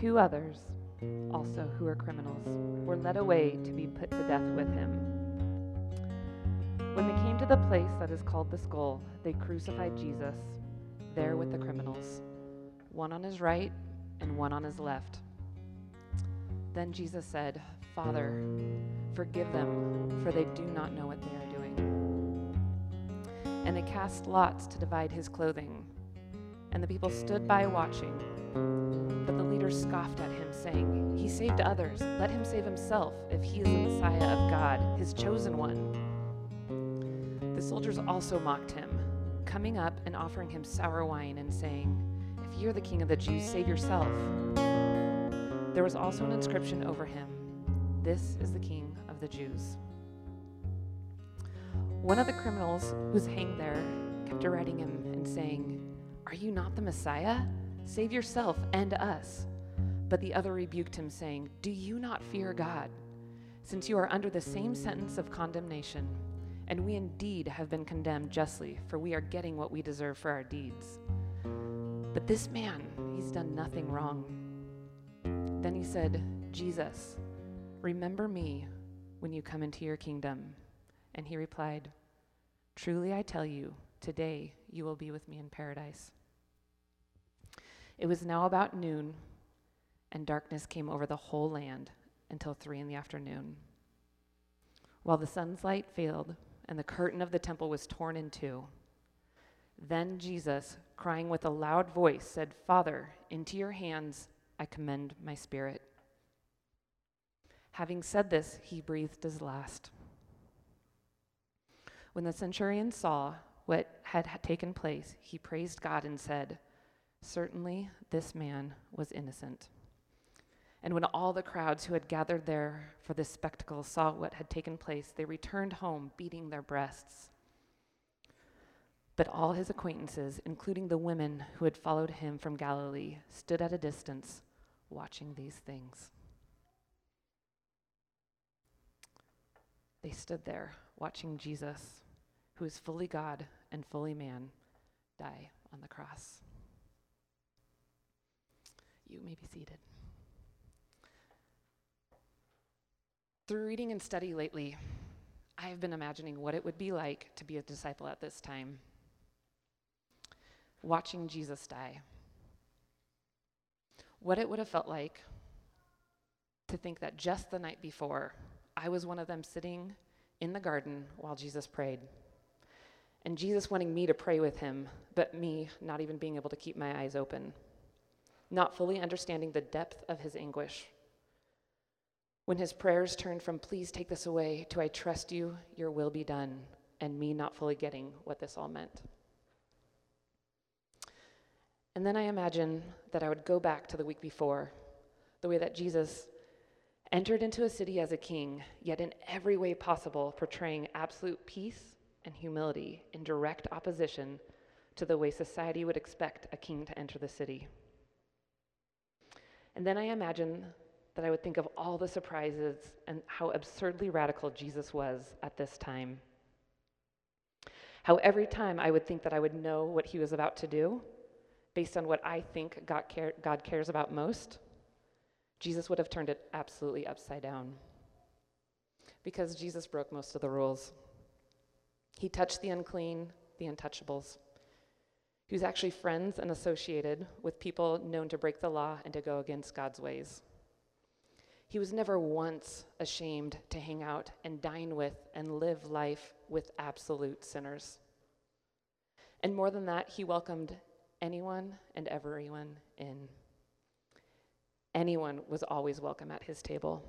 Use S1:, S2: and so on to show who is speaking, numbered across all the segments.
S1: Two others, also who were criminals, were led away to be put to death with him. When they came to the place that is called the skull, they crucified Jesus there with the criminals, one on his right and one on his left. Then Jesus said, Father, forgive them, for they do not know what they are doing. And they cast lots to divide his clothing. And the people stood by watching. Scoffed at him, saying, He saved others. Let him save himself, if he is the Messiah of God, his chosen one. The soldiers also mocked him, coming up and offering him sour wine and saying, If you're the king of the Jews, save yourself. There was also an inscription over him This is the king of the Jews. One of the criminals who was hanged there kept deriding him and saying, Are you not the Messiah? Save yourself and us. But the other rebuked him, saying, Do you not fear God, since you are under the same sentence of condemnation? And we indeed have been condemned justly, for we are getting what we deserve for our deeds. But this man, he's done nothing wrong. Then he said, Jesus, remember me when you come into your kingdom. And he replied, Truly I tell you, today you will be with me in paradise. It was now about noon, and darkness came over the whole land until three in the afternoon. While the sun's light failed, and the curtain of the temple was torn in two. Then Jesus, crying with a loud voice, said, Father, into your hands I commend my spirit. Having said this, he breathed his last. When the centurion saw what had taken place, he praised God and said, Certainly this man was innocent. And when all the crowds who had gathered there for this spectacle saw what had taken place, they returned home, beating their breasts. But all his acquaintances, including the women who had followed him from Galilee, stood at a distance, watching these things. They stood there, watching Jesus, who is fully God and fully man, die on the cross. You may be seated. Through reading and study lately, I have been imagining what it would be like to be a disciple at this time. Watching Jesus die. What it would have felt like to think that just the night before, I was one of them sitting in the garden while Jesus prayed. And Jesus wanting me to pray with him, but me not even being able to keep my eyes open, not fully understanding the depth of his anguish when his prayers turned from, please take this away, to, I trust you, your will be done, and me not fully getting what this all meant. And then I imagine that I would go back to the week before, the way that Jesus entered into a city as a king, yet in every way possible portraying absolute peace and humility in direct opposition to the way society would expect a king to enter the city. And then I imagine that I would think of all the surprises and how absurdly radical Jesus was at this time. How every time I would think that I would know what he was about to do, based on what I think God, care, God cares about most, Jesus would have turned it absolutely upside down. Because Jesus broke most of the rules. He touched the unclean, the untouchables. He was actually friends and associated with people known to break the law and to go against God's ways. He was never once ashamed to hang out and dine with and live life with absolute sinners. And more than that, he welcomed anyone and everyone in. Anyone was always welcome at his table.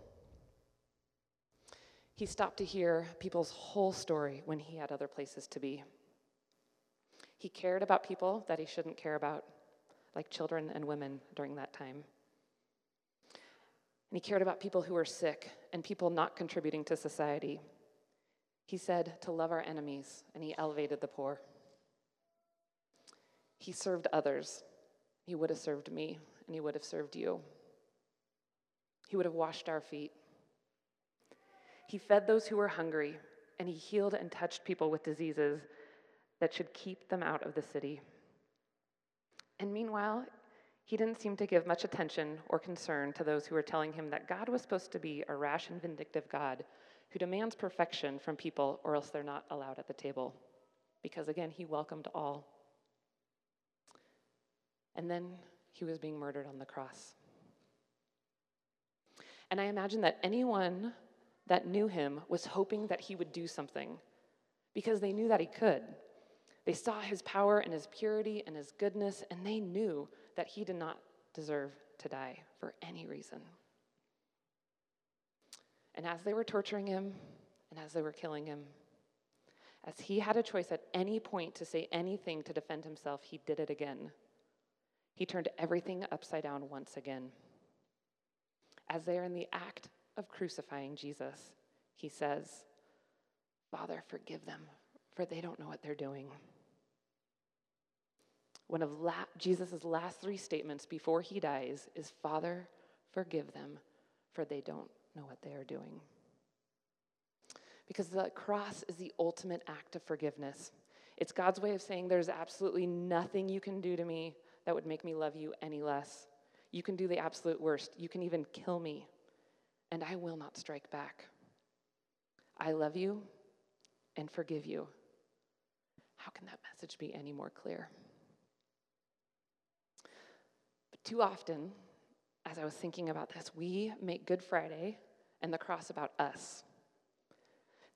S1: He stopped to hear people's whole story when he had other places to be. He cared about people that he shouldn't care about, like children and women during that time. And he cared about people who were sick and people not contributing to society. He said to love our enemies, and he elevated the poor. He served others. He would have served me, and he would have served you. He would have washed our feet. He fed those who were hungry, and he healed and touched people with diseases that should keep them out of the city. And meanwhile, He didn't seem to give much attention or concern to those who were telling him that God was supposed to be a rash and vindictive God who demands perfection from people or else they're not allowed at the table. Because again, he welcomed all. And then he was being murdered on the cross. And I imagine that anyone that knew him was hoping that he would do something because they knew that he could. They saw his power and his purity and his goodness, and they knew that he did not deserve to die for any reason. And as they were torturing him and as they were killing him, as he had a choice at any point to say anything to defend himself, he did it again. He turned everything upside down once again. As they are in the act of crucifying Jesus, he says, Father, forgive them, for they don't know what they're doing. One of la- Jesus' last three statements before he dies is, Father, forgive them, for they don't know what they are doing. Because the cross is the ultimate act of forgiveness. It's God's way of saying, There's absolutely nothing you can do to me that would make me love you any less. You can do the absolute worst. You can even kill me, and I will not strike back. I love you and forgive you. How can that message be any more clear? But too often, as I was thinking about this, we make Good Friday and the cross about us.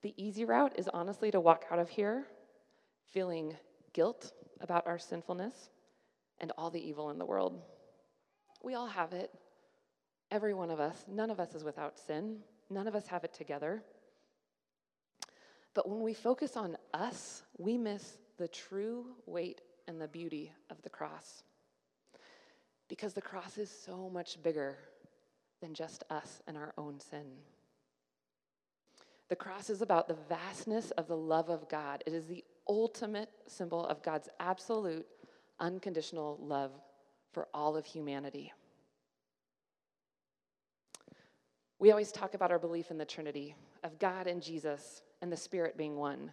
S1: The easy route is honestly to walk out of here feeling guilt about our sinfulness and all the evil in the world. We all have it. Every one of us. None of us is without sin. None of us have it together. But when we focus on us, we miss the true weight and the beauty of the cross. Because the cross is so much bigger than just us and our own sin. The cross is about the vastness of the love of God. It is the ultimate symbol of God's absolute, unconditional love for all of humanity. We always talk about our belief in the Trinity, of God and Jesus and the Spirit being one.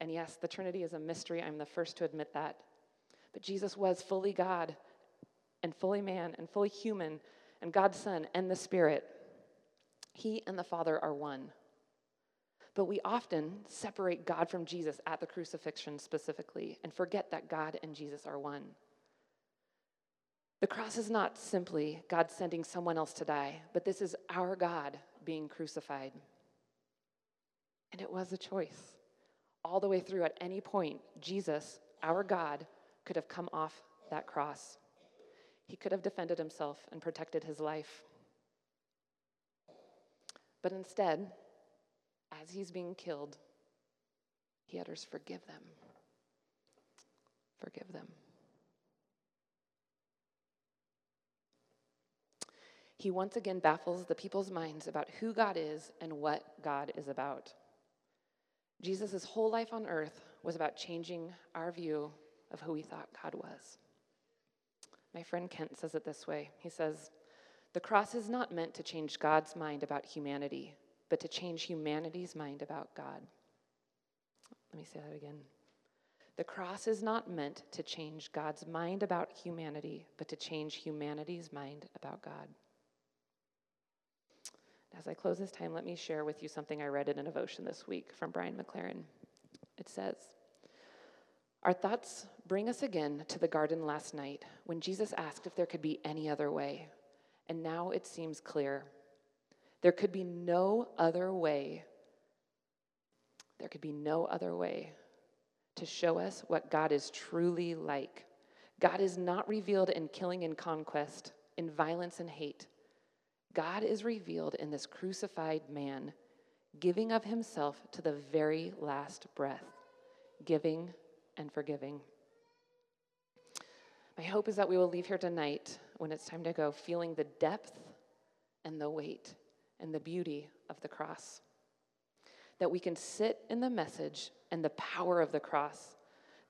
S1: And yes, the Trinity is a mystery. I'm the first to admit that. But Jesus was fully God and fully man and fully human and God's Son and the Spirit. He and the Father are one. But we often separate God from Jesus at the crucifixion specifically and forget that God and Jesus are one. The cross is not simply God sending someone else to die, but this is our God being crucified. And it was a choice. All the way through, at any point, Jesus, our God, could have come off that cross. He could have defended himself and protected his life. But instead, as he's being killed, he utters, Forgive them. Forgive them. He once again baffles the people's minds about who God is and what God is about. Jesus' whole life on earth was about changing our view of who we thought God was. My friend Kent says it this way He says, The cross is not meant to change God's mind about humanity, but to change humanity's mind about God. Let me say that again. The cross is not meant to change God's mind about humanity, but to change humanity's mind about God. As I close this time, let me share with you something I read in a devotion this week from Brian McLaren. It says, Our thoughts bring us again to the garden last night when Jesus asked if there could be any other way. And now it seems clear. There could be no other way. There could be no other way to show us what God is truly like. God is not revealed in killing and conquest, in violence and hate. God is revealed in this crucified man, giving of himself to the very last breath, giving and forgiving. My hope is that we will leave here tonight when it's time to go feeling the depth and the weight and the beauty of the cross. That we can sit in the message and the power of the cross,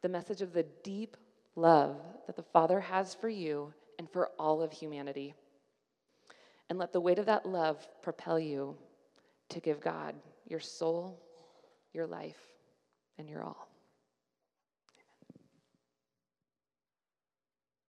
S1: the message of the deep love that the Father has for you and for all of humanity. And let the weight of that love propel you to give God your soul, your life, and your all.